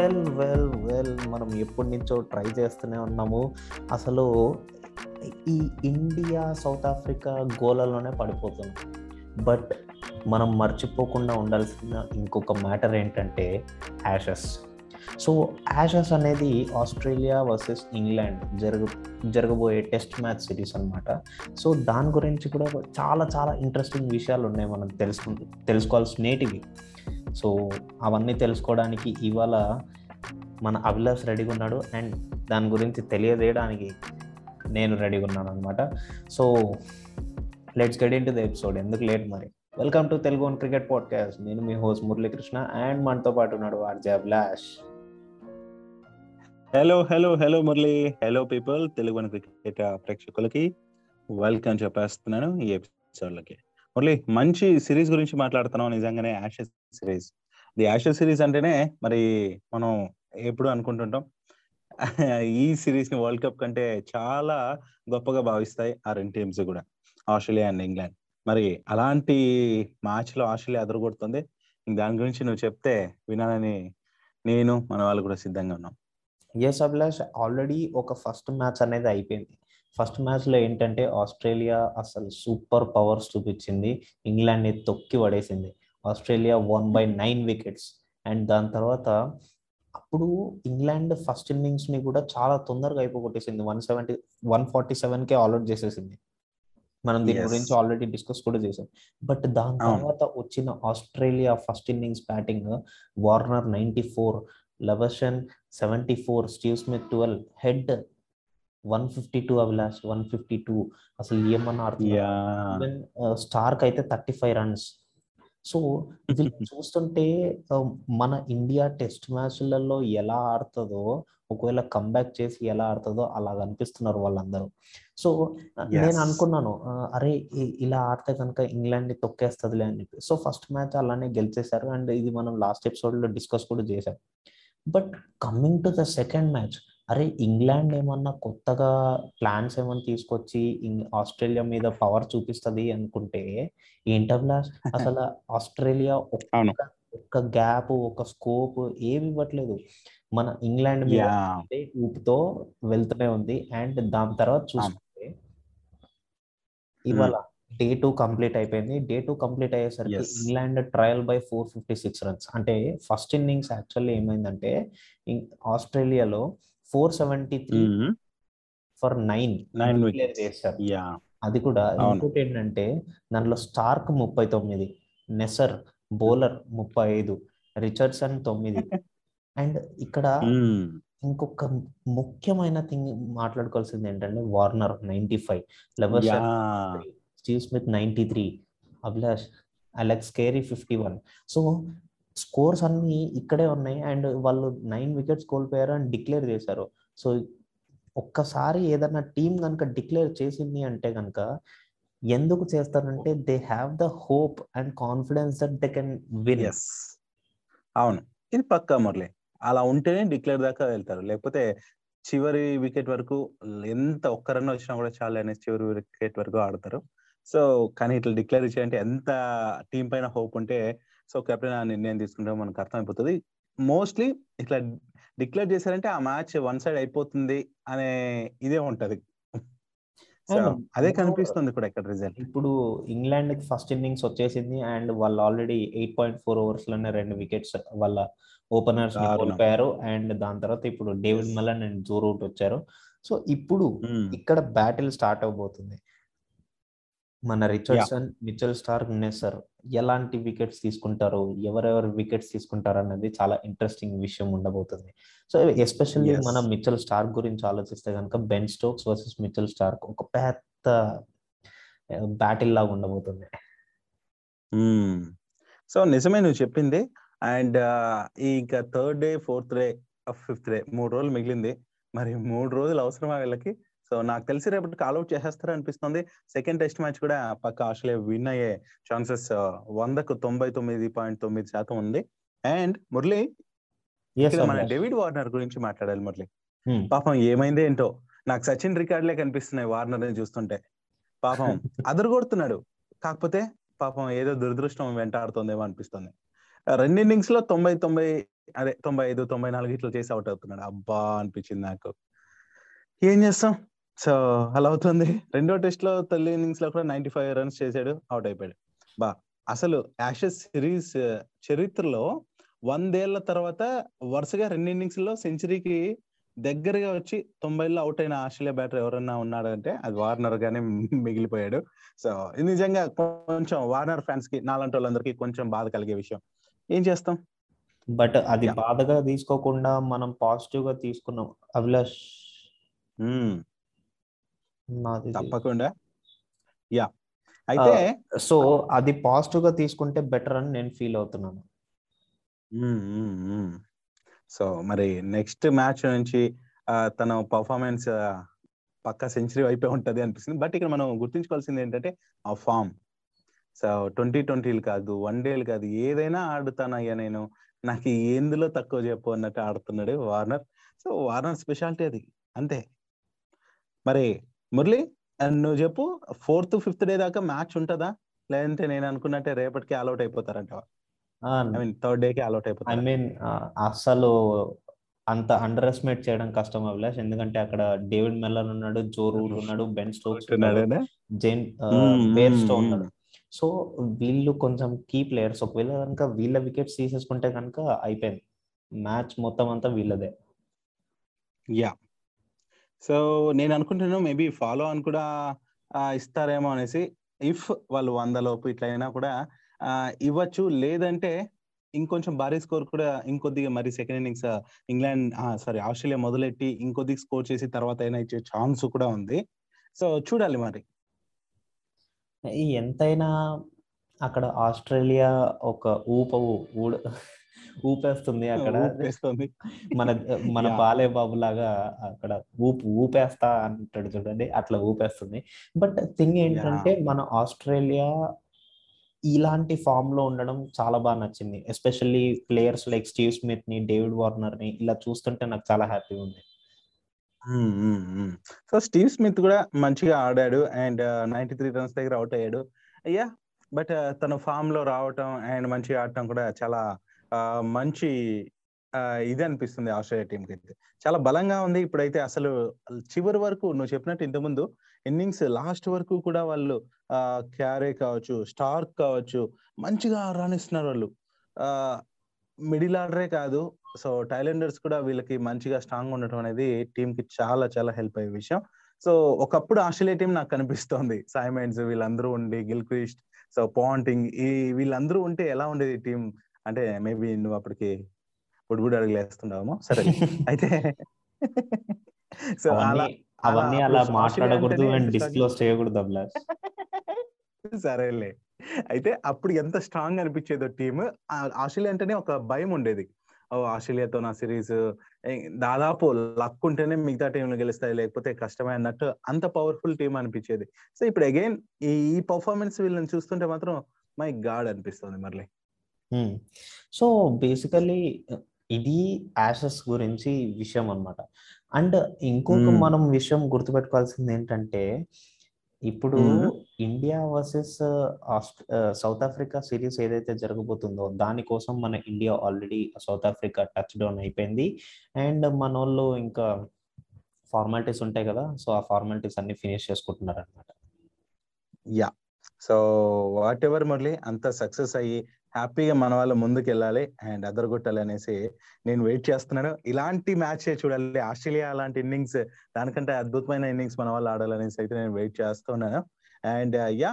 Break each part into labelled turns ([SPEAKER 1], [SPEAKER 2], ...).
[SPEAKER 1] Well well well. మనం ఎప్పటి నుంచో ట్రై చేస్తూనే ఉన్నాము. అసలు ఈ ఇండియా సౌత్ ఆఫ్రికా గోలలోనే పడిపోతున్నాం. బట్ మనం మర్చిపోకుండా ఉండాల్సిన ఇంకొక మ్యాటర్ ఏంటంటే యాషెస్. సో యాషెస్ అనేది ఆస్ట్రేలియా వర్సెస్ ఇంగ్లాండ్ జరగ జరగబోయే టెస్ట్ మ్యాచ్ సిరీస్ అనమాట సో దాని గురించి కూడా చాలా చాలా ఇంట్రెస్టింగ్ విషయాలు ఉన్నాయి మనం తెలుసుకు తెలుసుకోవాల్సినవి. సో అవన్నీ తెలుసుకోవడానికి ఇవాళ మన అభిలాష్ రెడీగా ఉన్నాడు అండ్ దాని గురించి తెలియజేయడానికి నేను రెడీగా ఉన్నాను అనమాట so let's get into the episode ఎందుకు లేట్ మరి? Welcome to Telugu one cricket podcast నేను మీ హోస్ట్ మురళీకృష్ణ అండ్ మనతో పాటు ఉన్నాడు RJ Abhilash.
[SPEAKER 2] Hello hello hello Murali. Hello people Telugu one cricket ప్రేక్షకులకి వెల్కమ్ చెప్పేస్తున్నాను ఈ ఎపిసోడ్లకి మురళి మంచి సిరీస్ గురించి మాట్లాడుతున్నాం నిజంగానే Ashes series the Ashes series అంటేనే మరి మనం ఎప్పుడు అనుకుంటుంటాం. ఈ సిరీస్ని వరల్డ్ కప్ కంటే చాలా గొప్పగా భావిస్తాయి ఆ రెండు టీమ్స్ కూడా ఆస్ట్రేలియా అండ్ ఇంగ్లాండ్. మరి అలాంటి మ్యాచ్లో ఆస్ట్రేలియా అదరగొడుతుంది. దాని గురించి నువ్వు చెప్తే వినాలని నేను మన వాళ్ళు కూడా సిద్ధంగా ఉన్నాం.
[SPEAKER 1] ఎస్ అభిలాష్ ఆల్రెడీ ఒక ఫస్ట్ మ్యాచ్ అనేది అయిపోయింది. ఫస్ట్ మ్యాచ్లో ఏంటంటే ఆస్ట్రేలియా అసలు సూపర్ పవర్స్ చూపించింది. ఇంగ్లాండ్ని తొక్కి పడేసింది. Australia one by nine wickets and దాని తర్వాత అప్పుడు ఇంగ్లాండ్ ఫస్ట్ ఇన్నింగ్స్ని కూడా చాలా తొందరగా అయిపోగొట్టేసింది. One seventy one forty seven కే ఆల్అౌట్ చేసేసింది. మనం దీని గురించి ఆల్రెడీ డిస్కస్ కూడా చేసాం. బట్ దాని తర్వాత వచ్చిన Australia first innings batting Warner ninety four Labuschagne seventy four Steve Smith twelve Head one fifty two Abhilash one fifty two. అసలు ఏమన్నా స్టార్క్ అయితే థర్టీ ఫైవ్ రన్స్. సో వీళ్ళు చూస్తుంటే మన ఇండియా టెస్ట్ మ్యాచ్లలో ఎలా ఆడుతుందో ఒకవేళ కంబ్యాక్ చేసి ఎలా ఆడుతుందో అలా అనిపిస్తున్నారు వాళ్ళందరూ. సో నేను అనుకున్నాను అరే ఇలా ఆడితే కనుక ఇంగ్లాండ్ని తొక్కేస్తుందిలే అని చెప్పి. సో ఫస్ట్ మ్యాచ్ అలానే గెలిచేశారు అండ్ ఇది మనం లాస్ట్ ఎపిసోడ్లో డిస్కస్ కూడా చేశాం. But coming to the second match అరే ఇంగ్లాండ్ ఏమన్నా కొత్తగా ప్లాన్స్ ఏమన్నా తీసుకొచ్చి ఆస్ట్రేలియా మీద పవర్ చూపిస్తుంది అనుకుంటే ఏంటబ్లా అసలు ఆస్ట్రేలియా ఒక్క ఒక్క గ్యాప్ ఒక స్కోప్ ఏమి ఇవ్వట్లేదు. మన ఇంగ్లాండ్ మీద ఊపుతో వెళ్తూనే ఉంది. అండ్ దాని తర్వాత చూసుకుంటే ఇవాళ డే టూ కంప్లీట్ అయిపోయింది. డే టూ కంప్లీట్ అయ్యేసరికి England trail by four fifty six runs. అంటే ఫస్ట్ ఇన్నింగ్స్ యాక్చువల్లీ ఏమైందంటే ఆస్ట్రేలియాలో four seventy three for nine
[SPEAKER 2] nine
[SPEAKER 1] చేశారు అది కూడా ఇంకోటి ఏంటంటే దాంట్లో స్టార్క్ ముప్పై తొమ్మిది నెసర్ బౌలర్ ముప్పై ఐదు రిచర్డ్సన్ తొమ్మిది. అండ్ ఇక్కడ ఇంకొక ముఖ్యమైన థింగ్ మాట్లాడుకోవాల్సింది ఏంటంటే Warner ninety five level Steve Smith ninety three Abhilash Alex Carey fifty one. So scores అన్ని ఇక్కడే ఉన్నాయి. అండ్ వాళ్ళు నైన్ వికెట్స్ కోల్పోయారు అని డిక్లేర్ చేశారు. సో ఒక్కసారి ఏదన్నా టీం కనుక డిక్లేర్ చేసింది అంటే కనుక ఎందుకు చేస్తారంటే they have the hope and confidence that they can win.
[SPEAKER 2] అవును. ఇది పక్కా మురళి. అలా ఉంటేనే డిక్లేర్ దాకా వెళ్తారు. లేకపోతే చివరి వికెట్ వరకు ఎంత ఒక్క రన్ వచ్చినా కూడా చాలు అనేసి చివరి వికెట్ వరకు ఆడతారు. సో కానీ ఇట్లా డిక్లేర్ చేయాలంటే ఎంత టీం పైన హోప్ ఉంటే సో కెప్టెన్ ఆ నిర్ణయం తీసుకుంటే మనకు అర్థమైపోతుంది. మోస్ట్లీ ఇట్లా డిక్లేర్ చేశారంటే ఆ మ్యాచ్ వన్ సైడ్ అయిపోతుంది అనే ఇదే ఉంటది. అదే కనిపిస్తుంది కూడా ఇక్కడ రిజల్ట్
[SPEAKER 1] ఇప్పుడు ఇంగ్లాండ్కి ఫస్ట్ ఇన్నింగ్స్ వచ్చేసింది అండ్ వాళ్ళు ఆల్రెడీ ఎయిట్ పాయింట్ ఫోర్ ఓవర్స్లోనే రెండు వికెట్స్ వాళ్ళ ఓపెనర్స్ కోల్పోయారు అండ్ దాని తర్వాత ఇప్పుడు David Malan and Joe Root వచ్చారు. సో ఇప్పుడు ఇక్కడ బ్యాటిల్ స్టార్ట్ అవబోతుంది. మన రిచర్డ్సన్ మిచల్ స్టార్క్ నెసర్ ఎలాంటి వికెట్స్ తీసుకుంటారు? ఎవరెవరు వికెట్స్ తీసుకుంటారు అన్నది చాలా ఇంట్రెస్టింగ్ విషయం ఉండబోతుంది. సో ఎస్పెషల్లీ మనం మిచల్ స్టార్క్ గురించి ఆలోచిస్తే కనుక Ben Stokes versus Mitchell Starc ఒక పెద్ద బ్యాటిల్ లాగా ఉండబోతుంది.
[SPEAKER 2] సో నిజమే నువ్వు చెప్పింది. అండ్ ఇంకా third day fourth day fifth day మూడు రోజులు మిగిలింది. మరి మూడు రోజులు అవసరమా వీళ్ళకి? సో నాకు తెలిసి రేపటి కాల్అౌట్ చేసేస్తారు అనిపిస్తుంది సెకండ్ టెస్ట్ మ్యాచ్ కూడా పక్క ఆస్ట్రేలియా విన్ అయ్యే ఛాన్సెస్ వందకు తొంభై తొమ్మిది పాయింట్ తొమ్మిది శాతం ఉంది. అండ్ మురళి మన డేవిడ్ వార్నర్ గురించి మాట్లాడాలి మురళి. పాపం ఏమైంది ఏంటో. నాకు సచిన్ రికార్డులే కనిపిస్తున్నాయి వార్నర్ని చూస్తుంటే. పాపం అదరు కొడుతున్నాడు కాకపోతే పాపం ఏదో దురదృష్టం వెంటాడుతుందేమో అనిపిస్తుంది. రెండు ఇన్నింగ్స్లో తొంభై తొంభై అదే తొంభై ఐదు తొంభై నాలుగు ఇట్లా చేసి అవుట్ అవుతున్నాడు. అబ్బా అనిపించింది నాకు. ఏం చేస్తాం? సో అలా అవుతుంది. రెండో టెస్ట్లో తొలి ఇన్నింగ్స్లో కూడా నైన్టీ ఫైవ్ రన్స్ చేశాడు. అవుట్ అయిపోయాడు. బా అసలు యాషెస్ సిరీస్ చరిత్రలో వందేళ్ళ తర్వాత వరుసగా రెండు ఇన్నింగ్స్లో సెంచరీకి దగ్గరగా వచ్చి తొంభైలో అవుట్ అయిన ఆస్ట్రేలియా బ్యాటర్ ఎవరన్నా ఉన్నాడంటే అది వార్నర్ గానే మిగిలిపోయాడు. సో నిజంగా కొంచెం వార్నర్ ఫ్యాన్స్కి నాలంటి వాళ్ళందరికీ కొంచెం బాధ కలిగే విషయం. ఏం చేస్తాం?
[SPEAKER 1] బట్ అది. బాధగా తీసుకోకుండా మనం పాజిటివ్గా తీసుకున్నాం. అభిలాష్. నాది
[SPEAKER 2] తప్పకుండా. యా. అయితే
[SPEAKER 1] సో అది పాజిటివ్గా తీసుకుంటే బెటర్ అని నేను ఫీల్ అవుతున్నాను.
[SPEAKER 2] సో మరి నెక్స్ట్ మ్యాచ్ నుంచి తన పర్ఫార్మెన్స్ పక్కా సెంచరీ వైపే ఉంటది అనిపిస్తుంది. బట్ ఇక్కడ మనం గుర్తుంచుకోవాల్సింది ఏంటంటే ఆ ఫామ్ సో ట్వంటీ ట్వంటీలు కాదు వన్ డేలు కాదు ఏదైనా ఆడుతానయ్యా నేను. నాకు ఎందులో తక్కువ చెప్పు అన్నట్టు ఆడుతున్నాడు వార్నర్ సో వార్నర్ స్పెషాలిటీ అది. అంతే. మరి మురళి నువ్వు చెప్పు ఫోర్త్ ఫిఫ్త్ డే దాకా మ్యాచ్ ఉంటుందా? లేదంటే నేను అనుకున్నట్టే రేపటికి ఆల్అౌట్ అయిపోతారంట ఐ మీన్ థర్డ్ డే కి ఆల్అౌట్
[SPEAKER 1] ఐ
[SPEAKER 2] అయిపోతారు?
[SPEAKER 1] మీన్ అస్సలు అంత అండర్ ఎస్టిమేట్ చేయడం కష్టం అభిలాష్. ఎందుకంటే అక్కడ డేవిడ్ మెల్లర్ ఉన్నాడు జో రూట్ ఉన్నాడు బెన్ స్టోక్స్ ఉన్నాడు జైన్ బేర్స్టో ఉన్నాడు. సో వీళ్ళు కొంచెం కీ ప్లేయర్స్ ఒకవేళ కనుక వీళ్ళ వికెట్స్ తీసేసుకుంటే కనుక అయిపోయింది. మ్యాచ్ మొత్తం అంతా వీళ్ళదే.
[SPEAKER 2] యా సో నేను అనుకుంటున్నాను మేబీ ఫాలో అని కూడా ఇస్తారేమో అనేసి ఇఫ్ వాళ్ళు వంద లోపు ఇట్లా అయినా కూడా ఇవ్వచ్చు. లేదంటే ఇంకొంచెం భారీ స్కోర్ కూడా ఇంకొద్దిగా మరి second innings England sorry Australia మొదలెట్టి ఇంకొద్దిగా స్కోర్ చేసి తర్వాత అయినా ఇచ్చే ఛాన్స్ కూడా ఉంది. సో చూడాలి మరి.
[SPEAKER 1] ఈ ఎంతైనా అక్కడ ఆస్ట్రేలియా ఒక ఊప ఊ- ఊపేస్తుంది అక్కడ. మన మన. బాలే బాబు లాగా అక్కడ ఊపు ఊపేస్తా అంటాడు చూడండి అట్లా ఊపేస్తుంది. బట్ థింగ్ ఏంటంటే మన ఆస్ట్రేలియా ఇలాంటి ఫామ్లో ఉండడం చాలా బాగా నచ్చింది. ఎస్పెషల్లీ ప్లేయర్స్ లైక్ స్టీవ్ స్మిత్ని డేవిడ్ వార్నర్ని ఇలా చూస్తుంటే నాకు చాలా హ్యాపీగా ఉంది.
[SPEAKER 2] సో స్టీవ్ స్మిత్ కూడా మంచిగా ఆడాడు అండ్ నైన్టీ త్రీ రన్స్ దగ్గర అవుట్ అయ్యాడు. అయ్యా బట్ తన ఫామ్లో రావటం అండ్ మంచిగా ఆడటం కూడా చాలా మంచి ఇది అనిపిస్తుంది ఆస్ట్రేలియా టీంకి అయితే. చాలా బలంగా ఉంది ఇప్పుడైతే అసలు చివరి వరకు నువ్వు చెప్పినట్టు ఇంతకుముందు ఇన్నింగ్స్ లాస్ట్ వరకు కూడా వాళ్ళు క్యారే కావచ్చు స్టార్క్ కావచ్చు మంచిగా రాణిస్తున్నారు వాళ్ళు. మిడిల్ ఆర్డరే కాదు. సో టైలెండర్స్ కూడా వీళ్ళకి మంచిగా స్ట్రాంగ్ ఉండటం అనేది టీం కి చాలా చాలా హెల్ప్ అయ్యే విషయం. సో ఒకప్పుడు ఆస్ట్రేలియా టీం నాకు కనిపిస్తోంది సైమెంట్స్ వీళ్ళందరూ ఉండి గిల్క్రిస్ట్ సో పాంటింగ్ ఈ వీళ్ళందరూ ఉంటే ఎలా ఉండేది టీం అంటే మేబీ నువ్వు అప్పటికి బుడ్బుడ్ అడుగులు వేస్తుండవేమో. సరే. అయితే సో అలా
[SPEAKER 1] అవన్నీ అలా మాట్లాడకూడదు అండ్ డిస్క్లోజ్ చేయకూడదు అభిలాష్
[SPEAKER 2] సరేలే. అయితే అప్పుడు ఎంత స్ట్రాంగ్ అనిపించేదో టీమ్ ఆస్ట్రేలియా అంటేనే ఒక భయం ఉండేది. ఓ ఆస్ట్రేలియాతో నా సిరీస్ దాదాపు లక్ ఉంటేనే మిగతా టీంలు గెలుస్తాయి లేకపోతే కష్టమే అన్నట్టు అంత పవర్ఫుల్ టీం అనిపించేది. సో ఇప్పుడు అగైన్ ఈ పర్ఫార్మెన్స్ వీళ్ళని చూస్తుంటే మాత్రం మై గాడ్ అనిపిస్తుంది మళ్ళీ
[SPEAKER 1] సో బేసికలీ ఇది యాషెస్ గురించి విషయం అన్నమాట. అండ్ ఇంకొక. మనం విషయం గుర్తుపెట్టుకోవాల్సింది ఏంటంటే ఇప్పుడు. India versus South Africa series ఏదైతే జరగబోతుందో దానికోసం మన India already South Africa touch down అయిపోయింది. అండ్ మన వాళ్ళు ఇంకా ఫార్మాలిటీస్ ఉంటాయి కదా సో ఆ ఫార్మాలిటీస్ అన్ని ఫినిష్ చేసుకుంటున్నారు అనమాట
[SPEAKER 2] yeah. So whatever Murali అంత సక్సెస్ అయ్యి హ్యాపీగా మన వాళ్ళు ముందుకు వెళ్ళాలి అండ్ అదరగొట్టాలి అనేసి నేను వెయిట్ చేస్తున్నాను. ఇలాంటి మ్యాచ్ చూడాలి. ఆస్ట్రేలియా అలాంటి ఇన్నింగ్స్ దానికంటే అద్భుతమైన ఇన్నింగ్స్ మన వాళ్ళు ఆడాలనేసి అయితే నేను వెయిట్ చేస్తున్నాను. And yeah.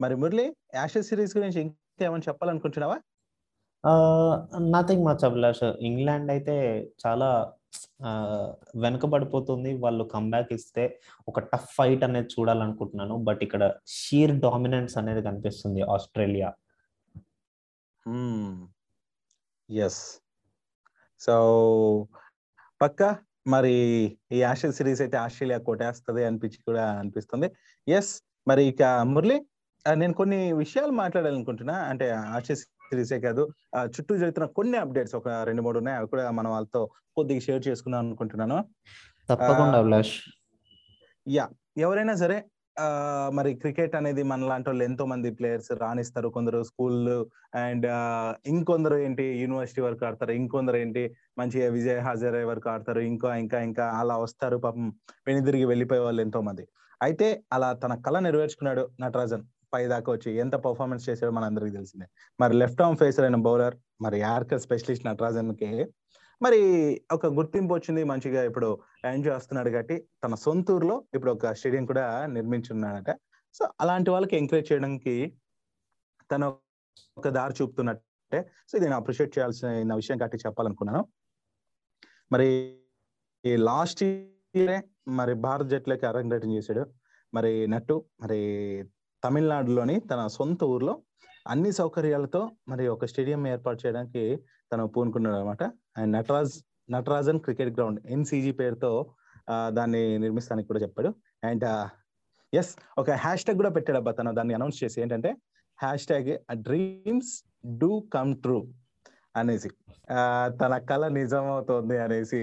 [SPEAKER 2] మరి మురళి యాషెస్ సిరీస్ గురించి ఇంకేమైనా చెప్పాలనుకుంటున్నావా?
[SPEAKER 1] Nothing much Abhilash. ఇంగ్లాండ్ అయితే చాలా వెనకబడిపోతుంది. వాళ్ళు కంబ్యాక్ ఇస్తే ఒక టఫ్ ఫైట్ అనేది చూడాలనుకుంటున్నాను. బట్ ఇక్కడ షీర్ డామినెన్స్ అనేది కనిపిస్తుంది ఆస్ట్రేలియా.
[SPEAKER 2] ఎస్ సో పక్క మరి ఈ ఆస్ట్రేలియా సిరీస్ అయితే ఆస్ట్రేలియా కొట్టేస్తుంది అనిపించి కూడా అనిపిస్తుంది. ఎస్ మరి ఇక మురళి నేను కొన్ని విషయాలు మాట్లాడాలనుకుంటున్నా. అంటే ఆస్ట్రేలియా సిరీసే కాదు ఆ, చుట్టూ జరుగుతున్న కొన్ని అప్డేట్స్ ఒక రెండు మూడు ఉన్నాయి. అవి కూడా మనం వాళ్ళతో కొద్దిగా షేర్ చేసుకుందాం అనుకుంటున్నాను.
[SPEAKER 1] తప్పకుండా అభిలాష్.
[SPEAKER 2] ఎవరైనా సరే మరి క్రికెట్ అనేది మన లాంటి వాళ్ళు ఎంతో మంది ప్లేయర్స్ రాణిస్తారు. కొందరు స్కూల్ అండ్ ఇంకొందరు ఏంటి యూనివర్సిటీ వరకు ఆడతారు. ఇంకొందరు ఏంటి మంచిగా విజయ్ హజారే వరకు ఆడతారు. ఇంకా ఇంకా ఇంకా అలా వస్తారు. పాపం వెనుదిరిగి వెళ్ళిపోయే వాళ్ళు ఎంతో మంది. అయితే అలా తన కళ నెరవేర్చుకున్నాడు నటరాజన్. పై దాకా వచ్చి ఎంత పర్ఫార్మెన్స్ చేశాడో మనందరికీ తెలిసిందే. మరి లెఫ్ట్ ఆర్మ్ ఫేసర్ అయిన బౌలర్ మరి యార్కర్ స్పెషలిస్ట్ నటరాజన్కి మరి ఒక గుర్తింపు వచ్చింది మంచిగా ఇప్పుడు ఎంజాయ్ చేస్తున్నాడు కాబట్టి తన సొంత ఊర్లో ఇప్పుడు ఒక స్టేడియం కూడా నిర్మించున్నాడట. సో అలాంటి వాళ్ళకి ఎంకరేజ్ చేయడానికి తను ఒక దారి చూపుతున్నట్టే. సో ఇది నేను అప్రిషియేట్ చేయాల్సిన విషయం కాబట్టి చెప్పాలనుకున్నాను. మరి ఈ లాస్ట్ ఇయరే మరి భారత జట్లకి అరంగేటం చేశాడు. మరి నట్టు మరి తమిళనాడులోని తన సొంత ఊర్లో అన్ని సౌకర్యాలతో మరి ఒక స్టేడియం ఏర్పాటు చేయడానికి తను పూనుకున్నాడు అనమాట and Natraj Natarajan cricket ground NCG పేరుతో దాన్ని నిర్మిస్తానికి కూడా చెప్పాడు. అండ్ ఎస్ ఒక హ్యాష్ ట్యాగ్ కూడా పెట్టాడు అబ్బా తను. దాన్ని అనౌన్స్ చేసి ఏంటంటే hashtag dreams do come true అనేసి. ఆ, తన కళ నిజమవుతోంది అనేసి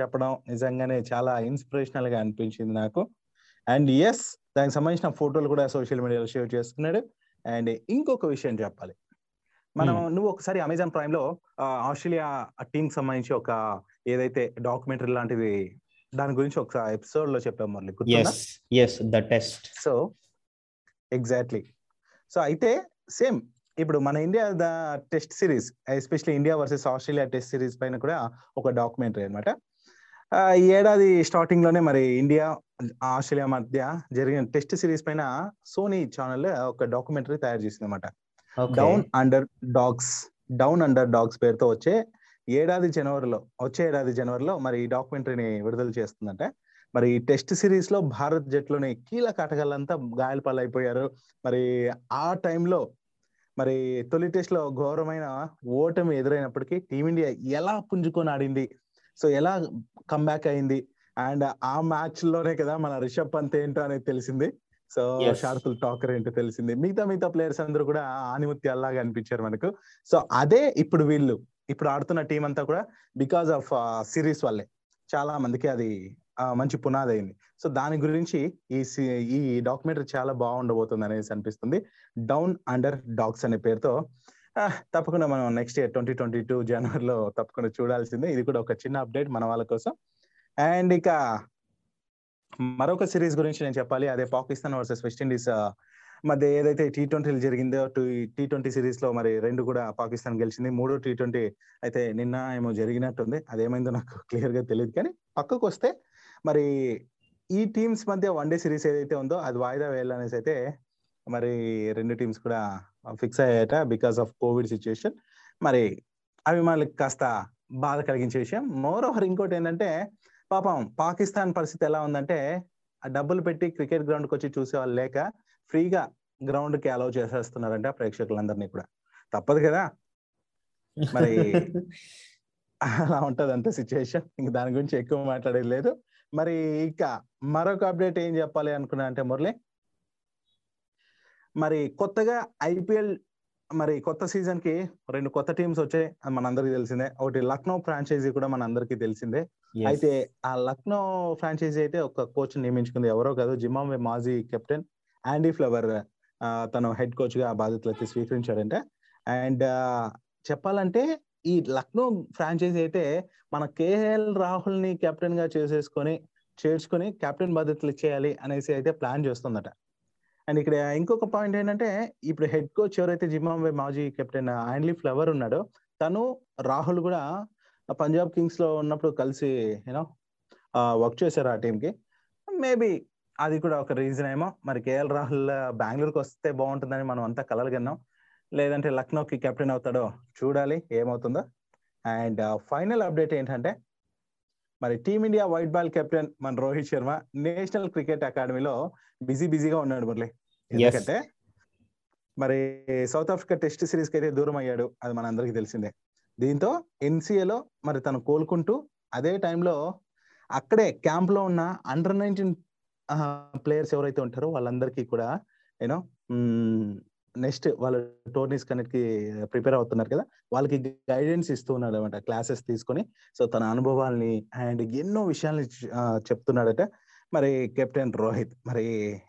[SPEAKER 2] చెప్పడం నిజంగానే చాలా ఇన్స్పిరేషనల్గా అనిపించింది నాకు. అండ్ ఎస్ దానికి సంబంధించిన ఫోటోలు కూడా సోషల్ మీడియాలో షేర్ చేసుకున్నాడు. అండ్ ఇంకొక విషయం చెప్పాలి. మనం
[SPEAKER 1] Hmm.
[SPEAKER 2] నువ్వు ఒకసారి అమెజాన్ ప్రైమ్లో ఆస్ట్రేలియా టీమ్ సంబంధించి ఒక ఏదైతే డాక్యుమెంటరీ లాంటిది దాని గురించి ఒక ఎపిసోడ్లో చెప్పాం
[SPEAKER 1] the test
[SPEAKER 2] so exactly. So అయితే సేమ్ ఇప్పుడు మన India the test series especially India versus Australia test series పైన కూడా ఒక డాక్యుమెంటరీ అనమాట ఈ ఏడాది స్టార్టింగ్లోనే మరి ఇండియా ఆస్ట్రేలియా మధ్య జరిగిన టెస్ట్ సిరీస్ పైన సోనీ ఛానల్ ఒక డాక్యుమెంటరీ తయారు చేసింది అనమాట down under dogs down under dogs పేరుతో వచ్చే ఏడాది జనవరిలో వచ్చే ఏడాది జనవరిలో మరి ఈ డాక్యుమెంటరీని విడుదల చేస్తుందంటే. మరి ఈ టెస్ట్ సిరీస్లో భారత్ జట్టులోని కీలక ఆటగాళ్ళంతా గాయాలపాలైపోయారు. మరి ఆ టైంలో మరి తొలి టెస్ట్లో ఘోరమైన ఓటమి ఎదురైనప్పటికీ టీమిండియా ఎలా పుంజుకొని ఆడింది? సో ఎలా కమ్బ్యాక్ అయింది? అండ్ ఆ మ్యాచ్లోనే కదా మన రిషబ్ పంత్ ఏంటో అనేది తెలిసింది. సో. షార్కుల్ టాకర్ ఏంటో తెలిసింది. మిగతా మిగతా ప్లేయర్స్ అందరూ కూడా ఆనిముత్తి అల్లాగా అనిపించారు మనకు. సో అదే ఇప్పుడు వీళ్ళు ఇప్పుడు ఆడుతున్న టీం అంతా కూడా బికాస్ ఆఫ్ సిరీస్ వల్లే చాలా మందికి అది మంచి పునాది అయింది. సో దాని గురించి ఈ సి- ఈ డాక్యుమెంటరీ చాలా బాగుండబోతుంది అనేసి అనిపిస్తుంది. డౌన్ అండర్ డాగ్స్ అనే పేరుతో తప్పకుండా మనం next year twenty twenty two జనవరిలో తప్పకుండా చూడాల్సిందే. ఇది కూడా ఒక చిన్న అప్డేట్ మన వాళ్ళ కోసం. అండ్ ఇక మరొక సిరీస్ గురించి నేను చెప్పాలి. అదే పాకిస్తాన్ వర్సెస్ వెస్టిండీస్ మధ్య ఏదైతే టీ ట్వంటీలు జరిగిందో టీ ట్వంటీ సిరీస్లో మరి రెండు కూడా పాకిస్తాన్ గెలిచింది. మూడో టీ ట్వంటీ అయితే నిన్న ఏమో జరిగినట్టుంది. అదేమైందో నాకు క్లియర్గా తెలియదు కానీ పక్కకు వస్తే మరి ఈ టీమ్స్ మధ్య వన్ డే సిరీస్ ఏదైతే ఉందో అది వాయిదా వేయాలనేసి అయితే మరి రెండు టీమ్స్ కూడా ఫిక్స్ అయ్యాయట బికాస్ ఆఫ్ కోవిడ్ సిచ్యుయేషన్. మరి అభిమానులకు కాస్త బాధ కలిగించే విషయం. మోర్ ఓవర్ ఇంకోటి ఏంటంటే పాపం పాకిస్తాన్ పరిస్థితి ఎలా ఉందంటే ఆ డబ్బులు పెట్టి క్రికెట్ గ్రౌండ్కి వచ్చి చూసేవాళ్ళు లేక ఫ్రీగా గ్రౌండ్కి అలౌ చేసేస్తున్నారంట ప్రేక్షకులందరినీ కూడా. తప్పదు కదా? మరి అలా ఉంటది అంత సిచ్యుయేషన్. ఇంక దాని గురించి ఎక్కువ మాట్లాడేది లేదు. మరి ఇక మరొక అప్డేట్ ఏం చెప్పాలి అనుకున్నా అంటే మురళి మరి కొత్తగా ఐపీఎల్ మరి కొత్త సీజన్కి రెండు కొత్త టీమ్స్ వచ్చాయి. అది మనందరికీ తెలిసిందే. ఒకటి లక్నో ఫ్రాంచైజీ కూడా మనందరికీ తెలిసిందే. అయితే ఆ లక్నో ఫ్రాంచైజీ అయితే ఒక కోచ్ నియమించుకుంది. ఎవరో కాదు జిమాంబే మాజీ కెప్టెన్ యాండీ ఫ్లవర్ తను హెడ్ కోచ్గా బాధ్యతలు అయితే స్వీకరించాడంట. అండ్ చెప్పాలంటే ఈ లక్నో ఫ్రాంచైజీ అయితే మన కేఎల్ రాహుల్ని కెప్టెన్గా చేసేసుకొని చేర్చుకొని కెప్టెన్ బాధ్యతలు ఇచ్చేయాలి అనేసి అయితే ప్లాన్ చేస్తుందట. అండ్ ఇక్కడ ఇంకొక పాయింట్ ఏంటంటే ఇప్పుడు హెడ్ కోచ్ ఎవరైతే జిమాంబే మాజీ కెప్టెన్ ఆండ్లీ ఫ్లవర్ ఉన్నాడో తను రాహుల్ కూడా పంజాబ్ కింగ్స్లో ఉన్నప్పుడు కలిసి యూనో వర్క్ చేశారు ఆ టీంకి మేబీ అది కూడా ఒక రీజన్ ఏమో. మరి కేఎల్ రాహుల్ బెంగళూరుకి వస్తే బాగుంటుందని మనం అంతా కలలుగన్నాం. లేదంటే లక్నోకి కెప్టెన్ అవుతాడో చూడాలి ఏమవుతుందో. అండ్ ఫైనల్ అప్డేట్ ఏంటంటే మరి టీమిండియా వైట్ బాల్ కెప్టెన్ మన రోహిత్ శర్మ నేషనల్ క్రికెట్ అకాడమీలో బిజీ బిజీగా ఉన్నాడు మురళి. ఎందుకంటే మరి సౌత్ ఆఫ్రికా టెస్ట్ సిరీస్కి అయితే దూరం అయ్యాడు అది మన అందరికి తెలిసిందే. దీంతో NCA లో మరి తను కోలుకుంటూ అదే టైంలో అక్కడే క్యాంప్లో ఉన్న అండర్ నైన్టీన్ ప్లేయర్స్ ఎవరైతే ఉంటారో వాళ్ళందరికీ కూడా యూనో నెక్స్ట్ వాళ్ళ టోర్నీస్ కన్నిటికి ప్రిపేర్ అవుతున్నారు కదా వాళ్ళకి గైడెన్స్ ఇస్తూ ఉన్నాడు అనమాట క్లాసెస్ తీసుకొని. సో తన అనుభవాల్ని అండ్ ఎన్నో విషయాల్ని చెప్తున్నాడట. మరి కెప్టెన్ రోహిత్ మరి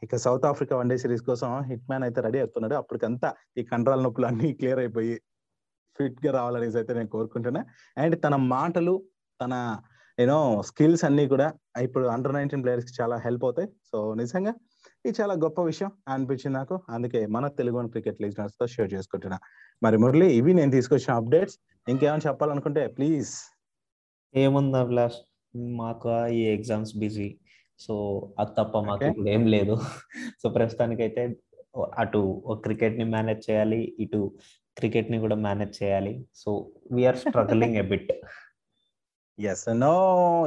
[SPEAKER 2] ఇక South Africa one day series కోసం హిట్ మ్యాన్ అయితే రెడీ అవుతున్నాడు. అప్పటికంతా ఈ కండరాల నొప్పులు అన్ని క్లియర్ అయిపోయి ఫిట్గా రావాలనేసి అయితే నేను కోరుకుంటున్నా. అండ్ తన మాటలు తన యూనో స్కిల్స్ అన్ని కూడా ఇప్పుడు అండర్ నైన్టీన్ ప్లేయర్స్కి చాలా హెల్ప్ అవుతాయి. సో నిజంగా ఇది చాలా గొప్ప విషయం అనిపించింది నాకు. అందుకే మన తెలుగు క్రికెట్ లిజనర్స్తో షేర్ చేసుకుంటున్నా. మరి మురళి ఇవి నేను తీసుకొచ్చిన అప్డేట్స్. ఇంకేమైనా చెప్పాలనుకుంటే ప్లీజ్.
[SPEAKER 1] ఏముంది అభిలాష్? మాకు ఈ ఎగ్జామ్స్ బిజీ. సో అది తప్ప మాకు ఏం లేదు. సో ప్రస్తుతానికైతే అటు క్రికెట్ని మేనేజ్ చేయాలి ఇటు క్రికెట్ని కూడా మేనేజ్ చేయాలి. So we're struggling a bit
[SPEAKER 2] yes no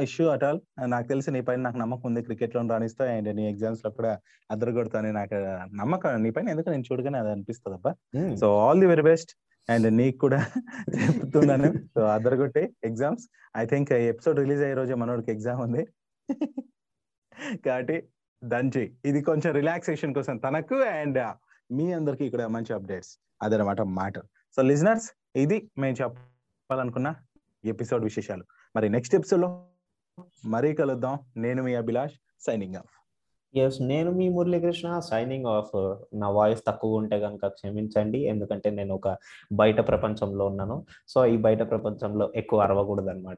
[SPEAKER 2] issue at all నాకు తెలిసి నీ పైన నాకు నమ్మకం ఉంది. క్రికెట్లో రాణిస్తా అండ్ నీ ఎగ్జామ్స్లో కూడా అదరగొడతాను నాకు నమ్మకం. నీ పైన ఎందుకు నేను చూడగానే అది అనిపిస్తుంది అబ్బా. So all the very best and నీకు కూడా చెప్తున్నాను. So అదరగొట్టే exams I think episode release అయ్యే రోజు మనోడికి ఎగ్జామ్ ఉంది. కాబట్టి దంచి ఇది కొంచెం రిలాక్సేషన్ కోసం తనకు అండ్ మీ అందరికి ఇక్కడ మంచి అప్డేట్స్ అదనమాట మాట. సో లిజనర్స్ ఇది మేము చెప్పాలనుకున్న ఎపిసోడ్ విశేషాలు. మరి నెక్స్ట్ ఎపిసోడ్లో మరీ కలుద్దాం. నేను మీ అభిలాష్ సైనింగ్ ఆఫ్
[SPEAKER 1] ఎస్ నేను మీ మురళీకృష్ణ సైనింగ్ ఆఫ్ నా వాయిస్ తక్కువ ఉంటే కనుక క్షమించండి ఎందుకంటే నేను ఒక బయట ప్రపంచంలో ఉన్నాను. సో ఈ బయట ప్రపంచంలో ఎక్కువ అరవకూడదు అనమాట